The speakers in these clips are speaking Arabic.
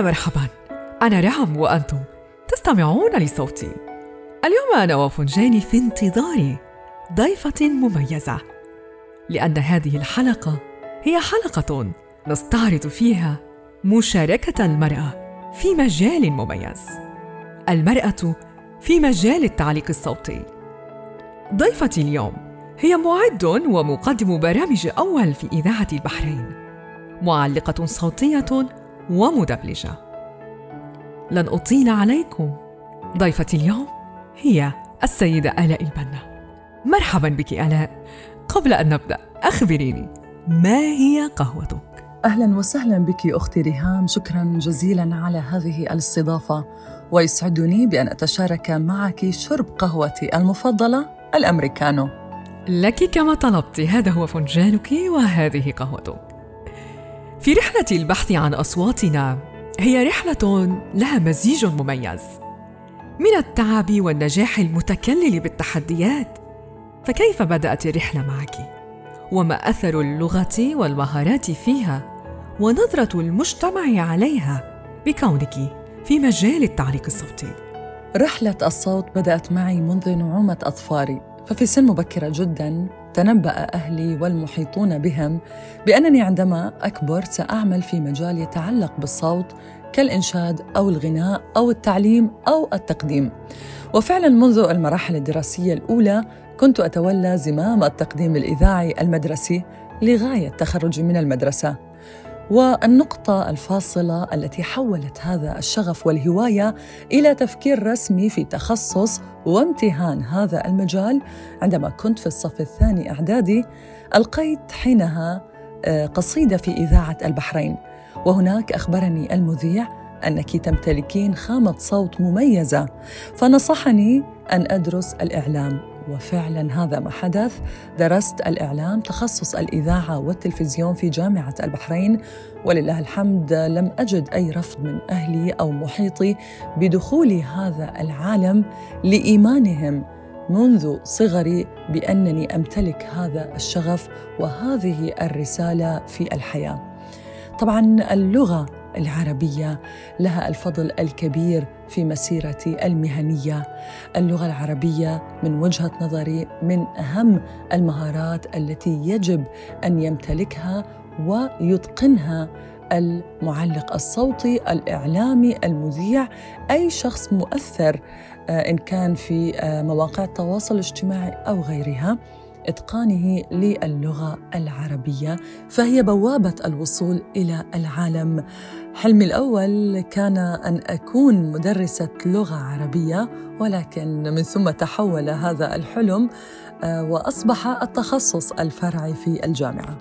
مرحبا. أنا رعم وأنتم تستمعون لصوتي. اليوم أنا وفنجاني في انتظار ضيفة مميزة. لأن هذه الحلقة هي حلقة نستعرض فيها مشاركة المرأة في مجال مميز. المرأة في مجال التعليق الصوتي. ضيفتي اليوم هي معد ومقدم برامج أول في إذاعة البحرين. معلقة صوتية ومدبلجة. لن أطيل عليكم. ضيفتي اليوم هي السيدة آلاء البنا. مرحبا بك آلاء. قبل أن نبدأ أخبريني ما هي قهوتك؟ أهلا وسهلا بك أختي ريهام. شكرا جزيلا على هذه الاستضافة. ويسعدني بأن أتشارك معك شرب قهوتي المفضلة الأمريكانو. لك كما طلبت. هذا هو فنجانك وهذه قهوتك. في رحلة البحث عن أصواتنا هي رحلة لها مزيج مميز من التعب والنجاح المتكلل بالتحديات فكيف بدأت الرحلة معك؟ وما أثر اللغة والمهارات فيها ونظرة المجتمع عليها بكونك في مجال التعليق الصوتي؟ رحلة الصوت بدأت معي منذ نعومة أظفاري ففي سن مبكرة جدا تنبأ أهلي والمحيطون بهم بأنني عندما أكبر سأعمل في مجال يتعلق بالصوت كالإنشاد أو الغناء أو التعليم أو التقديم. وفعلا منذ المراحل الدراسية الأولى كنت أتولى زمام التقديم الإذاعي المدرسي لغاية تخرجي من المدرسة. والنقطة الفاصلة التي حولت هذا الشغف والهواية إلى تفكير رسمي في تخصص وامتهان هذا المجال. عندما كنت في الصف الثاني إعدادي ألقيت حينها آه، قصيدة في إذاعة البحرين. وهناك أخبرني المذيع أنك تمتلكين خامة صوت مميزة فنصحني أن أدرس الإعلام. وفعلا هذا ما حدث. درست الإعلام تخصص الإذاعة والتلفزيون في جامعة البحرين ولله الحمد لم أجد أي رفض من أهلي أو محيطي بدخول هذا العالم لإيمانهم منذ صغري بأنني أمتلك هذا الشغف وهذه الرسالة في الحياة. طبعا اللغة العربية لها الفضل الكبير في مسيرتي المهنية. اللغة العربية من وجهة نظري من أهم المهارات التي يجب أن يمتلكها ويتقنها المعلق الصوتي الإعلامي المذيع أي شخص مؤثر آه، إن كان في آه، مواقع التواصل الاجتماعي أو غيرها. إتقانه للغة العربية فهي بوابة الوصول إلى العالم. حلمي الأول كان أن أكون مدرسة لغة عربية ولكن من ثم تحول هذا الحلم آه، وأصبح التخصص الفرعي في الجامعة.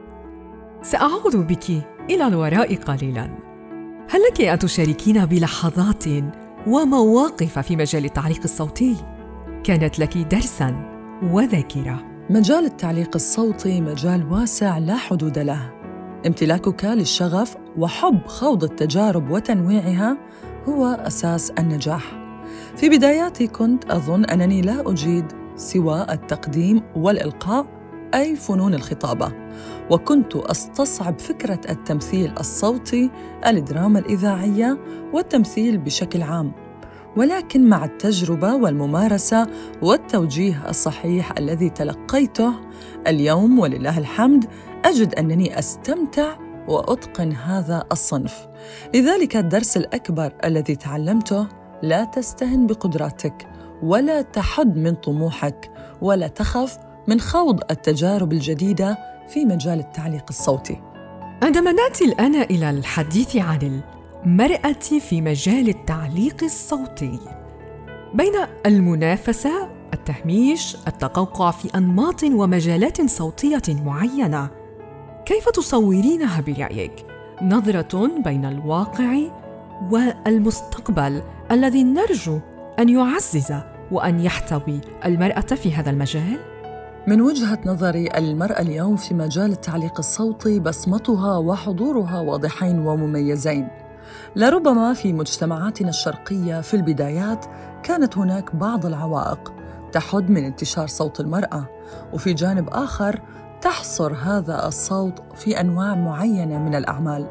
ساعود بك إلى الوراء قليلا. هل لك أن تشاركينا بلحظات ومواقف في مجال التعليق الصوتي؟ كانت لك درسا وذاكرة. مجال التعليق الصوتي مجال واسع لا حدود له. امتلاكك للشغف وحب خوض التجارب وتنويعها هو أساس النجاح. في بداياتي كنت أظن أنني لا أجيد سوى التقديم والإلقاء أي فنون الخطابة وكنت أستصعب فكرة التمثيل الصوتي الدراما الإذاعية والتمثيل بشكل عام. ولكن مع التجربة والممارسة والتوجيه الصحيح الذي تلقيته اليوم ولله الحمد أجد أنني أستمتع وأتقن هذا الصنف. لذلك الدرس الأكبر الذي تعلمته لا تستهن بقدراتك ولا تحد من طموحك ولا تخف من خوض التجارب الجديدة في مجال التعليق الصوتي. عندما نأتي الآن إلى الحديث عن المرأة في مجال التعليق الصوتي بين المنافسة التهميش التقوقع في أنماط ومجالات صوتية معينة كيف تصورينها برأيك؟ نظرة بين الواقع والمستقبل الذي نرجو أن يعزز وأن يحتوي المرأة في هذا المجال؟ من وجهة نظري المرأة اليوم في مجال التعليق الصوتي بصمتها وحضورها واضحين ومميزين. لربما في مجتمعاتنا الشرقية في البدايات كانت هناك بعض العوائق تحد من انتشار صوت المرأة وفي جانب آخر تحصر هذا الصوت في أنواع معينة من الأعمال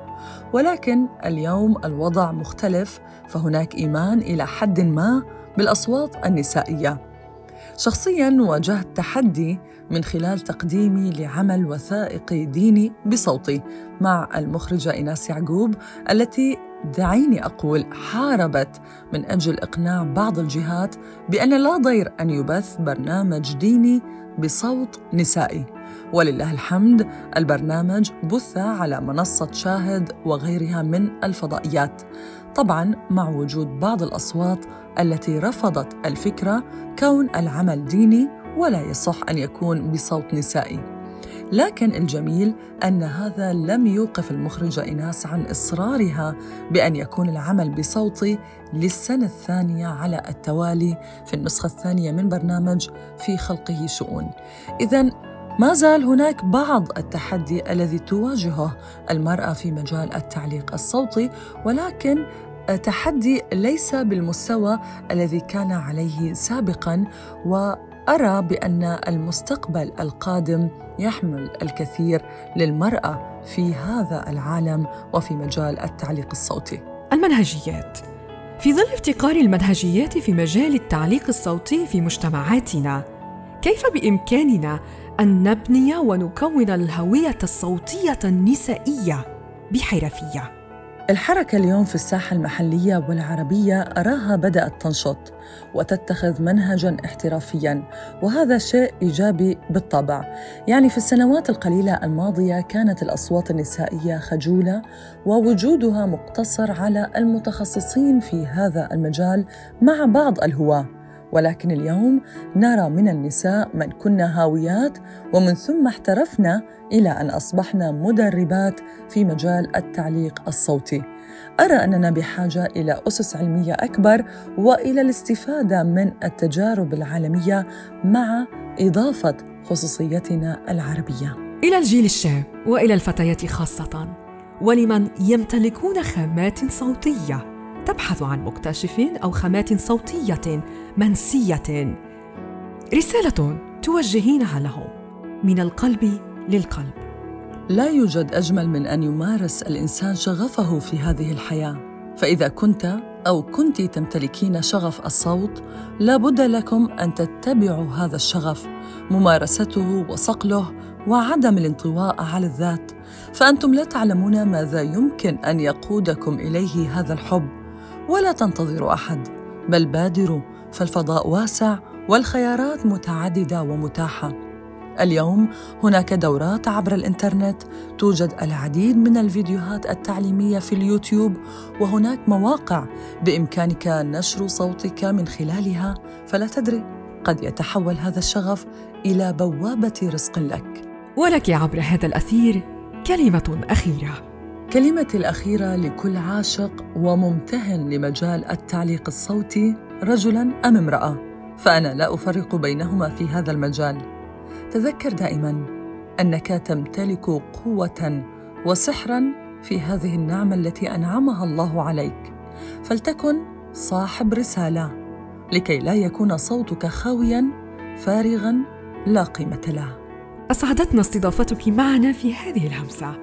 ولكن اليوم الوضع مختلف فهناك إيمان إلى حد ما بالأصوات النسائية. شخصيا واجهت تحدي من خلال تقديمي لعمل وثائقي ديني بصوتي مع المخرجة ايناس يعقوب التي دعيني أقول حاربت من أجل إقناع بعض الجهات بأن لا ضير أن يبث برنامج ديني بصوت نسائي. ولله الحمد البرنامج بث على منصة شاهد وغيرها من الفضائيات. طبعا مع وجود بعض الأصوات التي رفضت الفكرة كون العمل ديني ولا يصح أن يكون بصوت نسائي. لكن الجميل أن هذا لم يوقف المخرجه ايناس عن إصرارها بأن يكون العمل بصوتي للسنة الثانية على التوالي في النسخة الثانية من برنامج في خلقه شؤون. اذا ما زال هناك بعض التحدي الذي تواجهه المرأة في مجال التعليق الصوتي ولكن تحدي ليس بالمستوى الذي كان عليه سابقا وارى بأن المستقبل القادم يحمل الكثير للمرأة في هذا العالم وفي مجال التعليق الصوتي. المنهجيات في ظل افتقار المنهجيات في مجال التعليق الصوتي في مجتمعاتنا، كيف بإمكاننا أن نبني ونكون الهوية الصوتية النسائية بحرفية؟ الحركة اليوم في الساحة المحلية والعربية أراها بدأت تنشط وتتخذ منهجا احترافيا وهذا شيء إيجابي بالطبع. يعني في السنوات القليلة الماضية كانت الأصوات النسائية خجولة ووجودها مقتصر على المتخصصين في هذا المجال مع بعض الهواة. ولكن اليوم نرى من النساء من كنا هاويات ومن ثم احترفنا إلى أن أصبحنا مدربات في مجال التعليق الصوتي. أرى أننا بحاجة إلى أسس علمية أكبر وإلى الاستفادة من التجارب العالمية مع إضافة خصوصيتنا العربية. إلى الجيل الشاب وإلى الفتيات خاصة ولمن يمتلكون خامات صوتية تبحث عن مكتشف أو خامات صوتية منسية. رسالة توجهينها لهم من القلب للقلب. لا يوجد أجمل من أن يمارس الإنسان شغفه في هذه الحياة. فإذا كنت أو كنت تمتلكين شغف الصوت لا بد لكم أن تتبعوا هذا الشغف ممارسته وصقله وعدم الانطواء على الذات. فأنتم لا تعلمون ماذا يمكن أن يقودكم إليه هذا الحب. ولا تنتظروا أحد بل بادروا فالفضاء واسع والخيارات متعددة ومتاحة. اليوم هناك دورات عبر الإنترنت توجد العديد من الفيديوهات التعليمية في اليوتيوب وهناك مواقع بإمكانك نشر صوتك من خلالها فلا تدري قد يتحول هذا الشغف إلى بوابة رزق لك. ولك عبر هذا الأثير كلمة أخيرة. كلمتي الأخيرة لكل عاشق وممتهن لمجال التعليق الصوتي رجلا أم امرأة؟ فأنا لا أفرق بينهما في هذا المجال. تذكر دائما أنك تمتلك قوة وسحرا في هذه النعمة التي أنعمها الله عليك. فلتكن صاحب رسالة لكي لا يكون صوتك خاويا فارغا لا قيمة له. أسعدتنا استضافتك معنا في هذه الهمسة.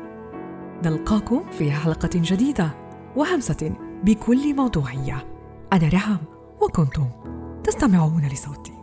نلقاكم في حلقة جديدة وهمسة بكل موضوعية. أنا رحم وكنتم تستمعون لصوتي.